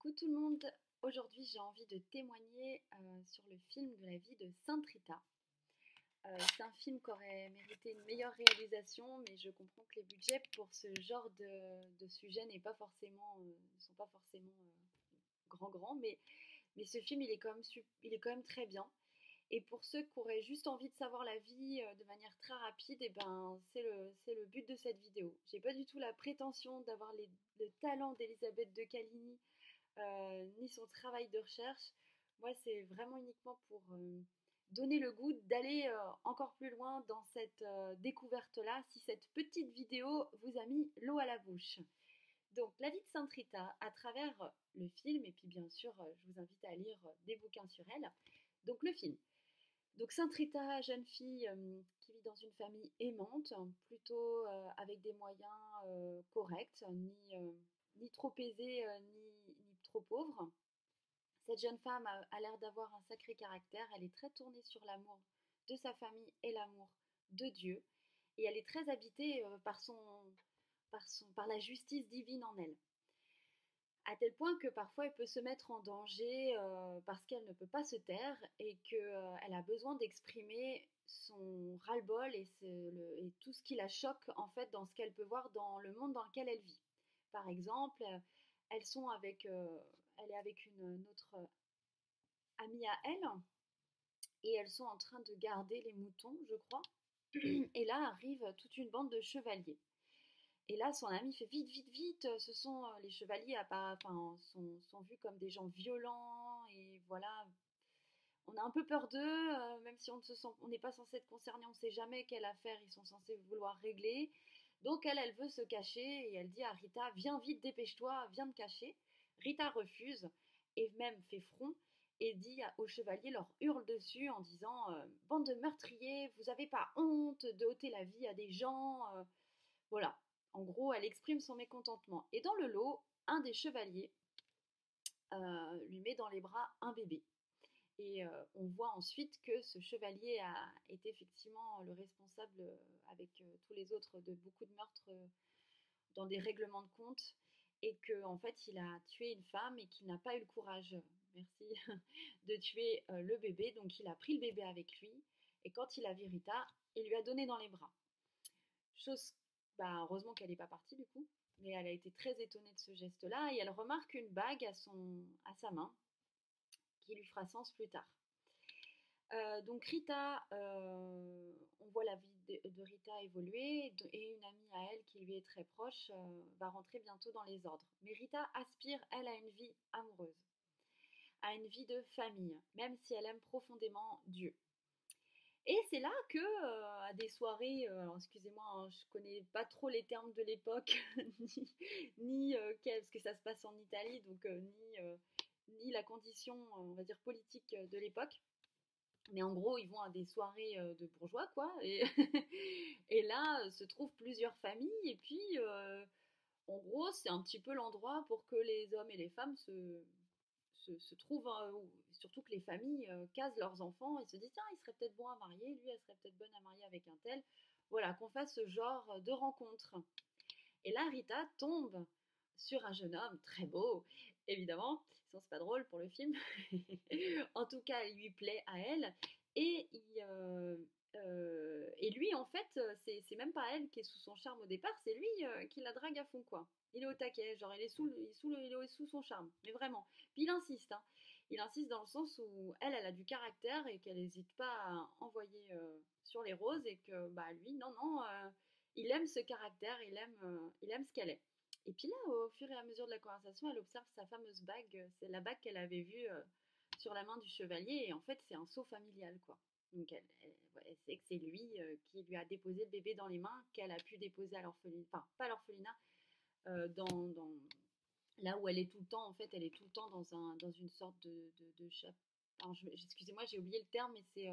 Coucou tout le monde, aujourd'hui j'ai envie de témoigner euh, sur le film de la vie de Sainte Rita. Euh, c'est un film qui aurait mérité une meilleure réalisation, mais je comprends que les budgets pour ce genre de, sujet n'est euh, sont pas forcément grand grand, mais, mais ce film il est, quand même, il est quand même très bien. Et pour ceux qui auraient juste envie de savoir la vie de manière très rapide, et eh ben, c'est le, le, but de cette vidéo. J'ai pas du tout la prétention d'avoir le talent d'Elisabeth de Caligny ni son travail de recherche. Moi, c'est vraiment uniquement pour euh, donner le goût d'aller euh, encore plus loin dans cette découverte-là, si cette petite vidéo vous a mis l'eau à la bouche. Donc, la vie de Sainte Rita à travers le film, et puis bien sûr, je vous invite à lire des bouquins sur elle. Donc, le film. Donc, Sainte Rita, jeune fille qui vit dans une famille aimante, plutôt avec des moyens corrects, ni, ni trop aisés, ni trop pauvre. Cette jeune femme a, l'air d'avoir un sacré caractère, elle est très tournée sur l'amour de sa famille et l'amour de Dieu, et elle est très habitée euh, par, son, par, son, par la justice divine en elle. À tel point que parfois elle peut se mettre en danger euh, parce qu'elle ne peut pas se taire et qu'elle euh, a besoin d'exprimer son ras-le-bol et, et, tout ce qui la choque en fait dans ce qu'elle peut voir dans le monde dans lequel elle vit. Par exemple, elles sont avec, euh, elle est avec une, autre amie à elle, et elles sont en train de garder les moutons, je crois. Et là arrive toute une bande de chevaliers. Et là, son ami fait vite, vite, vite. Ce sont euh, les chevaliers, sont, sont vus comme des gens violents et voilà. On a un peu peur d'eux, euh, même si on ne n'est pas censé être concerné, on ne sait jamais quelle affaire ils sont censés vouloir régler. Donc elle, elle veut se cacher et elle dit à Rita, viens vite, dépêche-toi, viens te cacher. Rita refuse et même fait front et dit aux chevaliers, leur hurle dessus en disant, euh, bande de meurtriers, vous n'avez pas honte de ôter la vie à des gens. Euh. voilà, en gros, elle exprime son mécontentement. Et dans le lot, un des chevaliers euh, lui met dans les bras un bébé. Et euh, on voit ensuite que ce chevalier a été effectivement le responsable, euh, avec euh, tous les autres, de beaucoup de meurtres dans des règlements de compte, et qu'en en fait il a tué une femme et qu'il n'a pas eu le courage, merci, de tuer le bébé. Donc il a pris le bébé avec lui, et quand il a vu Rita, il lui a donné dans les bras. Chose, bah, heureusement qu'elle n'est pas partie du coup, mais elle a été très étonnée de ce geste-là, et elle remarque une bague à, son, à sa main lui fera sens plus tard. Euh, donc Rita, euh, on voit la vie de, Rita évoluer et une amie à elle qui lui est très proche euh, va rentrer bientôt dans les ordres. Mais Rita aspire, elle, à une vie amoureuse, à une vie de famille, même si elle aime profondément Dieu. Et c'est là que, à des soirées, excusez-moi, hein, je connais pas trop les termes de l'époque, ni, ni parce que ça se passe en Italie, donc ni ni la condition, euh, on va dire, politique euh, de l'époque. Mais en gros, ils vont à des soirées euh, de bourgeois, quoi. Et, là se trouvent plusieurs familles. Et puis, en gros, c'est un petit peu l'endroit pour que les hommes et les femmes se, se, trouvent, surtout que les familles casent leurs enfants et se disent tiens, il serait peut-être bon à marier, lui, elle serait peut-être bonne à marier avec un tel. Voilà, qu'on fasse ce genre de rencontre. Et là, Rita tombe sur un jeune homme très beau, évidemment, sinon c'est pas drôle pour le film. en tout cas, il lui plaît à elle. Et, euh, euh, et lui, en fait, c'est même pas elle qui est sous son charme au départ, c'est lui euh, qui la drague à fond, quoi. Il est au taquet, genre il est sous, il est sous, il est sous son charme, mais vraiment. Puis il insiste, hein. il insiste dans le sens où elle, elle a du caractère et qu'elle n'hésite pas à envoyer sur les roses et que bah lui, non, non, il aime ce caractère, il aime, il aime ce qu'elle est. Et puis là, au fur et à mesure de la conversation, elle observe sa fameuse bague. Euh, c'est la bague qu'elle avait vue euh, sur la main du chevalier. Et en fait, c'est un sceau familial, quoi. Donc, elle, sait que c'est lui euh, qui lui a déposé le bébé dans les mains, qu'elle a pu déposer à l'orphelinat, enfin, pas l'orphelinat, dans, dans, là où elle est tout le temps, en fait, elle est tout le temps dans, un, dans une sorte de, de, Excusez-moi, j'ai oublié le terme, mais c'est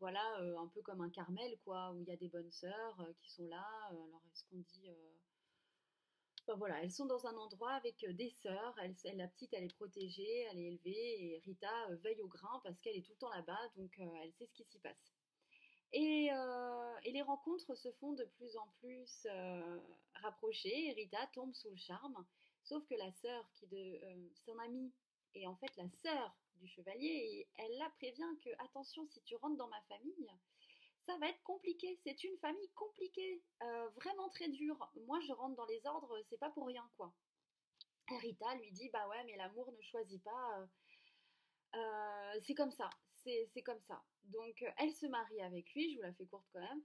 voilà, un peu comme un Carmel, quoi, où il y a des bonnes sœurs qui sont là. alors, est-ce qu'on dit voilà, elles sont dans un endroit avec des sœurs. Elle, la petite, elle est protégée, elle est élevée, et Rita veille au grain parce qu'elle est tout le temps là-bas, donc elle sait ce qui s'y passe. Et, les rencontres se font de plus en plus rapprochées. Rita tombe sous le charme, Sauf que la sœur qui de son amie est en fait la sœur du chevalier et elle la prévient que attention si tu rentres dans ma famille, ça va être compliqué. C'est une famille compliquée, vraiment très dure. Moi je rentre dans les ordres, c'est pas pour rien quoi. Rita lui dit bah ouais mais l'amour ne choisit pas. c'est comme ça, c'est comme ça. Donc elle se marie avec lui, je vous la fais courte quand même.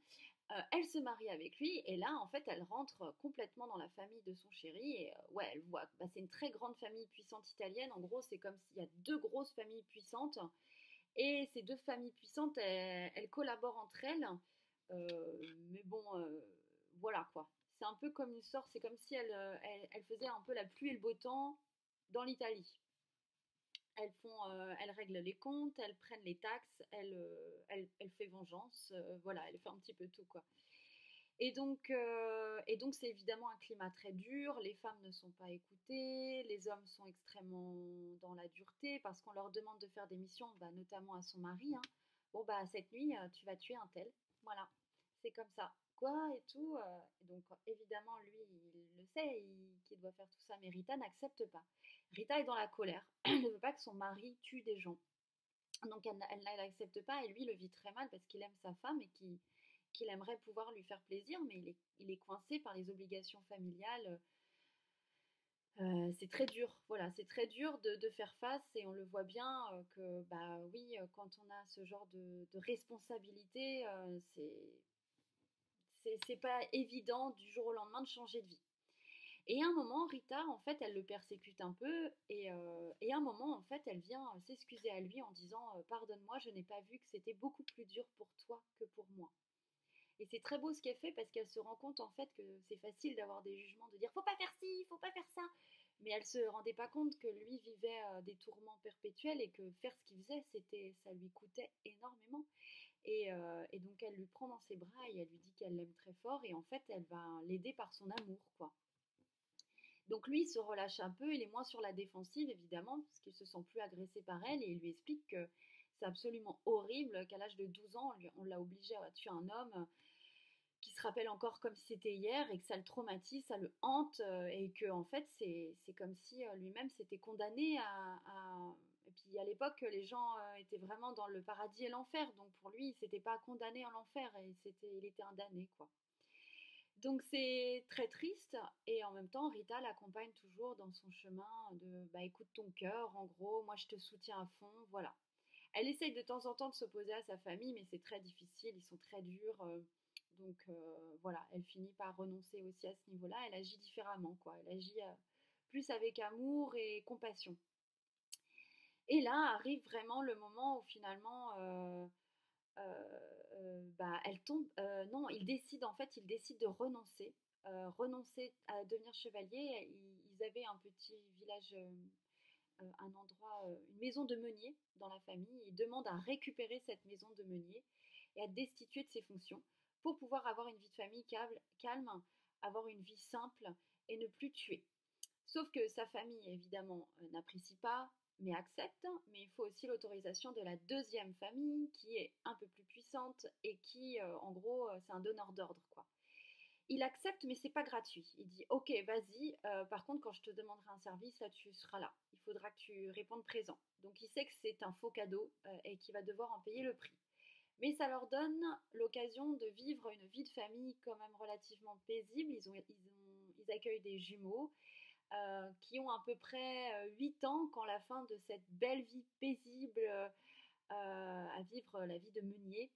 elle se marie avec lui et là en fait elle rentre complètement dans la famille de son chéri et ouais elle voit bah, c'est une très grande famille puissante italienne en gros c'est comme s'il y a deux grosses familles puissantes et ces deux familles puissantes elles, collaborent entre elles mais bon voilà quoi c'est un peu comme une sorte, c'est comme si elle, elle, faisait un peu la pluie et le beau temps dans l'Italie. Elles, font, euh, elles règlent les comptes, elles prennent les taxes, elles, euh, fait vengeance, euh, voilà, elle fait un petit peu tout quoi. Et donc, et donc c'est évidemment un climat très dur. Les femmes ne sont pas écoutées, les hommes sont extrêmement dans la dureté parce qu'on leur demande de faire des missions, bah, notamment à son mari. Hein. Bon bah cette nuit, tu vas tuer un tel. Voilà, c'est comme ça et tout. Euh, donc évidemment, lui, il le sait, qu'il doit faire tout ça, mais Rita n'accepte pas. Rita est dans la colère, elle ne veut pas que son mari tue des gens. Donc elle, n'accepte pas et lui le vit très mal parce qu'il aime sa femme et qu'il aimerait pouvoir lui faire plaisir, mais il est, il est coincé par les obligations familiales. Euh, c'est très dur, voilà, c'est très dur de, faire face et on le voit bien euh, que, bah oui, quand on a ce genre de, de responsabilité, c'est c'est pas évident du jour au lendemain de changer de vie. Et à un moment, Rita, en fait, elle le persécute un peu. Et, euh, à un moment, en fait, elle vient s'excuser à lui en disant euh, Pardonne-moi, je n'ai pas vu que c'était beaucoup plus dur pour toi que pour moi. Et c'est très beau ce qu'elle fait parce qu'elle se rend compte, en fait, que c'est facile d'avoir des jugements, de dire Faut pas faire ci, faut pas faire ça. Mais elle se rendait pas compte que lui vivait euh, des tourments perpétuels et que faire ce qu'il faisait, c'était, ça lui coûtait énormément. Euh, et, donc elle lui prend dans ses bras et elle lui dit qu'elle l'aime très fort et en fait elle va l'aider par son amour quoi. Donc lui il se relâche un peu, il est moins sur la défensive évidemment parce qu'il se sent plus agressé par elle et il lui explique que c'est absolument horrible qu'à l'âge de 12 ans on l'a obligé à tuer un homme qui se rappelle encore comme si c'était hier et que ça le traumatise, ça le hante euh, et que en fait c'est comme si euh, lui-même s'était condamné à puis à l'époque, les gens euh, étaient vraiment dans le paradis et l'enfer. Donc pour lui, il s'était pas condamné en enfer et c'était, il était un damné, quoi. Donc c'est très triste et en même temps, Rita l'accompagne toujours dans son chemin de bah écoute ton cœur, en gros, moi je te soutiens à fond, voilà. Elle essaye de temps en temps de s'opposer à sa famille, mais c'est très difficile, ils sont très durs. Euh, donc euh, voilà, elle finit par renoncer aussi à ce niveau-là. Elle agit différemment, quoi. Elle agit plus avec amour et compassion. Et là arrive vraiment le moment où finalement, euh, euh, euh, bah, elle tombe. non, il décide en fait, il décide de renoncer, renoncer à devenir chevalier. Ils, avaient un petit village, un endroit, une maison de meunier dans la famille. Ils demandent à récupérer cette maison de meunier et à destituer de ses fonctions pour pouvoir avoir une vie de famille calme, avoir une vie simple et ne plus tuer. Sauf que sa famille, évidemment, n'apprécie pas, mais accepte, mais il faut aussi l'autorisation de la deuxième famille qui est un peu plus puissante et qui, euh, en gros, euh, c'est un donneur d'ordre, quoi. Il accepte, mais c'est pas gratuit. Il dit Ok, vas-y, euh, par contre, quand je te demanderai un service, là, tu seras là. Il faudra que tu répondes présent. Donc, il sait que c'est un faux cadeau et qu'il va devoir en payer le prix. Mais ça leur donne l'occasion de vivre une vie de famille quand même relativement paisible. Ils, ont, ils, ont, ils accueillent des jumeaux. Euh, qui ont à peu près 8 euh, ans quand la fin de cette belle vie paisible euh, à vivre la vie de meunier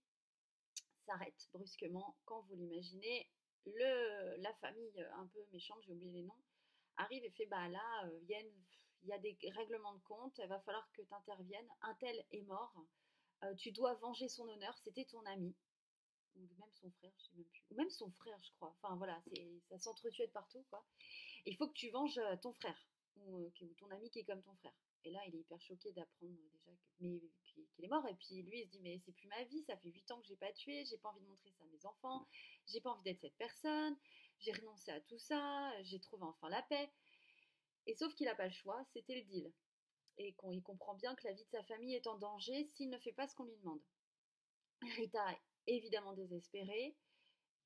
s'arrête brusquement quand vous l'imaginez. La famille un peu méchante, j'ai oublié les noms, arrive et fait bah là, il y, a des règlements de compte, il va falloir que tu interviennes. Un tel est mort, tu dois venger son honneur, c'était ton ami ou même son frère, je sais même plus, ou même son frère, je crois. Enfin voilà, ça s'entretue de partout, quoi. Il faut que tu venges ton frère ou, ton ami qui est comme ton frère. Et là, il est hyper choqué d'apprendre déjà qu'il est mort. Et puis lui, il se dit mais c'est plus ma vie, ça fait 8 ans que j'ai pas tué, j'ai pas envie de montrer ça à mes enfants, j'ai pas envie d'être cette personne, j'ai renoncé à tout ça, j'ai trouvé enfin la paix. Et sauf qu'il n'a pas le choix, c'était le deal. Et qu'on comprend bien que la vie de sa famille est en danger s'il ne fait pas ce qu'on lui demande. Rita évidemment désespérée.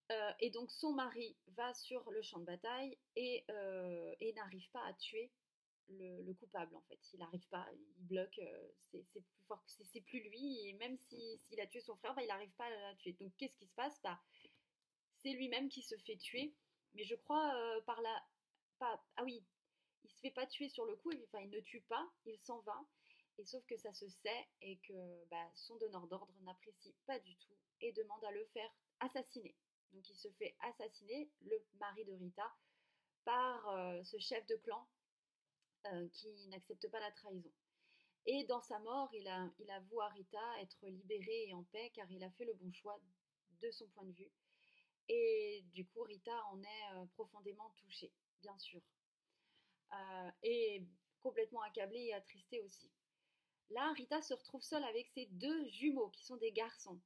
Euh, et donc son mari va sur le champ de bataille et, euh, n'arrive pas à tuer le, le, coupable en fait. Il n'arrive pas, il bloque, euh, c'est plus lui. Et même s'il si, a tué son frère, bah, il n'arrive pas à la tuer. Donc qu'est-ce qui se passe? Bah, C'est lui-même qui se fait tuer. Mais je crois par là, pas, ah oui, il se fait pas tuer sur le coup. Enfin, il ne tue pas, il s'en va. Et sauf que ça se sait et que bah, son donneur d'ordre n'apprécie pas du tout et demande à le faire assassiner. Donc il se fait assassiner, le mari de Rita, par euh, ce chef de clan euh, qui n'accepte pas la trahison. Et dans sa mort, il, avoue à Rita être libérée et en paix car il a fait le bon choix de son point de vue. Et du coup, Rita en est euh, profondément touchée, bien sûr. et complètement accablée et attristée aussi. Là, Rita se retrouve seule avec ses deux jumeaux, qui sont des garçons.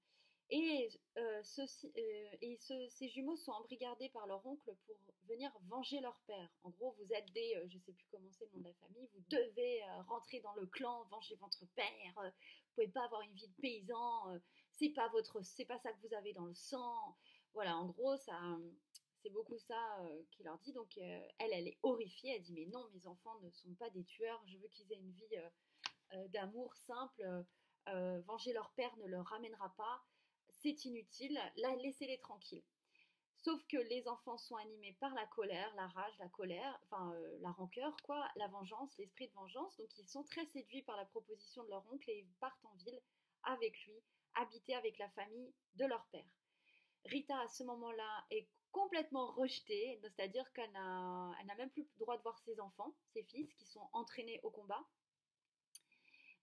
Et, euh, euh, ces jumeaux sont embrigadés par leur oncle pour venir venger leur père. En gros, vous êtes des, euh, je ne sais plus comment c'est le nom de la famille, vous devez rentrer dans le clan, venger votre père. vous pouvez pas avoir une vie de paysan. c'est pas pas ça que vous avez dans le sang. Voilà, en gros, c'est beaucoup ça qu'il leur dit. Donc elle, elle est horrifiée. Elle dit mais non, mes enfants ne sont pas des tueurs. Je veux qu'ils aient une vie d'amour simple. venger leur père ne leur ramènera pas c'est inutile, laissez-les tranquilles. Sauf que les enfants sont animés par la colère, la rage, la colère, enfin euh, la rancœur, quoi, la vengeance, l'esprit de vengeance. Donc ils sont très séduits par la proposition de leur oncle et ils partent en ville avec lui, habiter avec la famille de leur père. Rita, à ce moment-là, est complètement rejetée, c'est-à-dire qu'elle n'a même plus le droit de voir ses enfants, ses fils, qui sont entraînés au combat.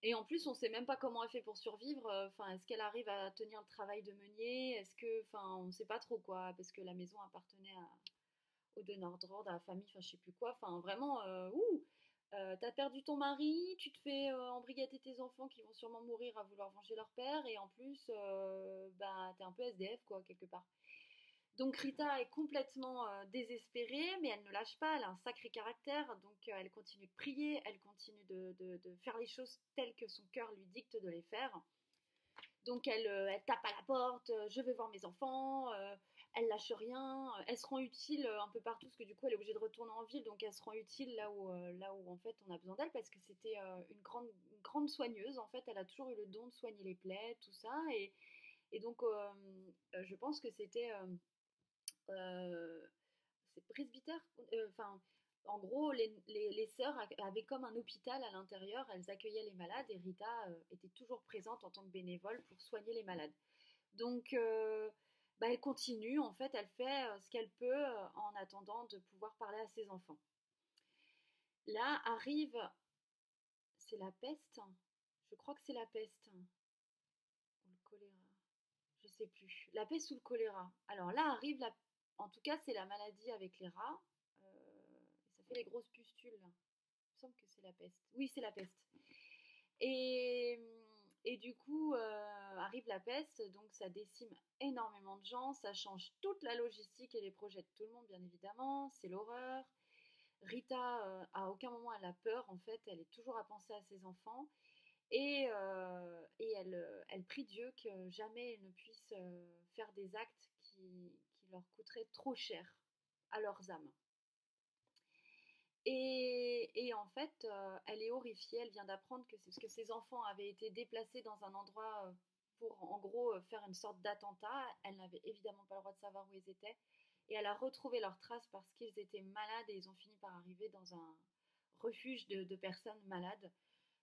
Et en plus, on ne sait même pas comment elle fait pour survivre. Euh, enfin, est-ce qu'elle arrive à tenir le travail de meunier? Est-ce que, on ne sait pas trop quoi, parce que la maison appartenait à, au donneur d'ordre, à la famille, enfin, je sais plus quoi. Enfin, vraiment, euh, ouh, euh, t'as perdu ton mari, tu te fais embrigader tes enfants qui vont sûrement mourir à vouloir venger leur père, et en plus, bah, t'es un peu SDF, quoi, quelque part. Donc Rita est complètement euh, désespérée, mais elle ne lâche pas, elle a un sacré caractère, donc euh, elle continue de prier, elle continue de, faire les choses telles que son cœur lui dicte de les faire. Donc elle, euh, tape à la porte, je vais voir mes enfants, elle lâche rien, elle se rend utile un peu partout, parce que du coup elle est obligée de retourner en ville, donc elle se rend utile là où, là où en fait on a besoin d'elle, parce que c'était une, grande, grande soigneuse, en fait elle a toujours eu le don de soigner les plaies, tout ça, et, donc je pense que c'était c'est presbytère, euh, enfin, en gros, les, sœurs avaient comme un hôpital à l'intérieur, elles accueillaient les malades et Rita euh, était toujours présente en tant que bénévole pour soigner les malades. Donc, bah, elle continue, en fait, elle fait ce qu'elle peut en attendant de pouvoir parler à ses enfants. Là arrive, c'est la peste, je crois que c'est la peste, le choléra, je sais plus, la peste ou le choléra. Alors là arrive la en tout cas, c'est la maladie avec les rats. Euh, ça fait les grosses pustules. Il me semble que c'est la peste. Oui, c'est la peste. Et, du coup, euh, arrive la peste, donc ça décime énormément de gens, ça change toute la logistique et les projets de tout le monde, bien évidemment. C'est l'horreur. Rita, euh, à aucun moment elle a peur, en fait, elle est toujours à penser à ses enfants. Et, elle, prie Dieu que jamais elle ne puisse faire des actes qui, leur coûterait trop cher à leurs âmes. Et, en fait, euh, elle est horrifiée, elle vient d'apprendre que c'est parce que ses enfants avaient été déplacés dans un endroit euh, pour en gros euh, faire une sorte d'attentat. Elle n'avait évidemment pas le droit de savoir où ils étaient. Et elle a retrouvé leurs traces parce qu'ils étaient malades et ils ont fini par arriver dans un refuge de, de personnes malades.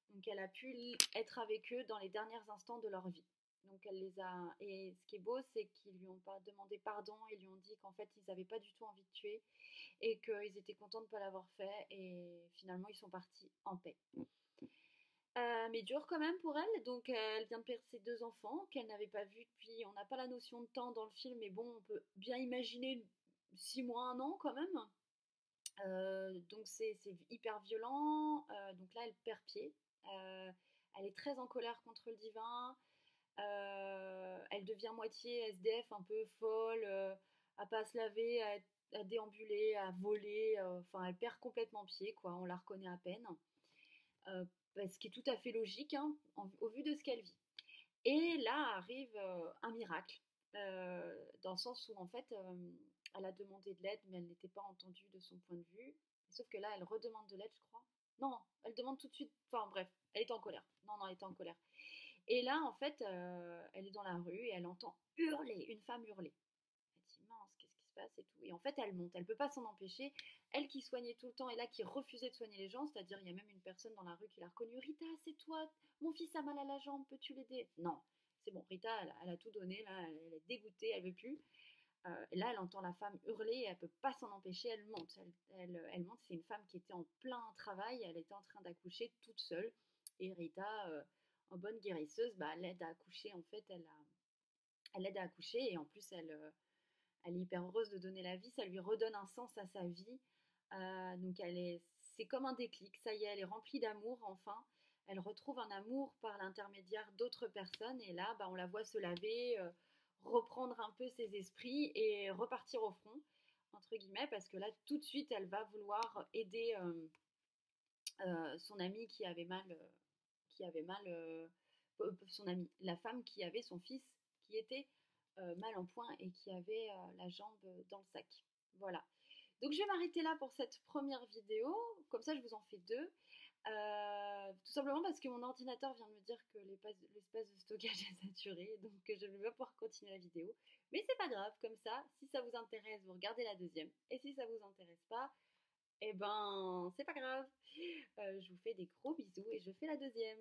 Donc elle a pu être avec eux dans les derniers instants de leur vie. Donc elle les a. Et ce qui est beau, c'est qu'ils lui ont pas demandé pardon, ils lui ont dit qu'en fait ils n'avaient pas du tout envie de tuer et qu'ils étaient contents de ne pas l'avoir fait et finalement ils sont partis en paix. Euh, mais dur quand même pour elle, donc elle vient de perdre ses deux enfants qu'elle n'avait pas vus depuis. On n'a pas la notion de temps dans le film, mais bon, on peut bien imaginer six mois, un an quand même. Euh, donc c'est hyper violent. Euh, donc là, elle perd pied. elle est très en colère contre le divin. Euh, elle devient moitié SDF, un peu folle, euh, à pas se laver, à, déambuler, à voler. Euh, enfin, elle perd complètement pied, quoi. On la reconnaît à peine. ce qui est tout à fait logique hein, au vu de ce qu'elle vit. Et là arrive un miracle. dans le sens où en fait, elle a demandé de l'aide, mais elle n'était pas entendue de son point de vue. Sauf que là, elle redemande de l'aide, je crois. Non, elle demande tout de suite. Enfin bref, elle est en colère. Non, non, elle est en colère. Et là, en fait, elle est dans la rue et elle entend hurler, une femme hurler. Elle dit mince, qu'est-ce qui se passe et tout. Et en fait, elle monte. Elle peut pas s'en empêcher. Elle qui soignait tout le temps et là qui refusait de soigner les gens, c'est-à-dire il y a même une personne dans la rue qui l'a reconnue. Rita, c'est toi. Mon fils a mal à la jambe. Peux-tu l'aider? Non. C'est bon, Rita, elle, a tout donné, là, elle, est dégoûtée, elle veut plus. Euh, et là, elle entend la femme hurler, et elle peut pas s'en empêcher, elle monte. Elle, elle, monte, c'est une femme qui était en plein travail, elle était en train d'accoucher toute seule. Et Rita, euh, en bonne guérisseuse, bah, elle aide à accoucher, en fait, elle, a, elle aide à accoucher, et en plus, elle, euh, elle est hyper heureuse de donner la vie, ça lui redonne un sens à sa vie. donc, elle est, c'est comme un déclic, ça y est, elle est remplie d'amour, enfin elle retrouve un amour par l'intermédiaire d'autres personnes et là, bah, on la voit se laver, euh, reprendre un peu ses esprits et repartir au front, entre guillemets, parce que là, tout de suite, elle va vouloir aider euh, euh, son amie qui avait mal, qui avait mal, son amie, la femme qui avait son fils qui était mal en point et qui avait la jambe dans le sac. Voilà. Donc je vais m'arrêter là pour cette première vidéo, comme ça je vous en fais deux. Euh, tout simplement parce que mon ordinateur vient de me dire que l'espace de stockage est saturé, donc je ne vais pas pouvoir continuer la vidéo. Mais c'est pas grave, comme ça, si ça vous intéresse, vous regardez la deuxième. Et si ça vous intéresse pas, eh ben, c'est pas grave. Euh, je vous fais des gros bisous et je fais la deuxième.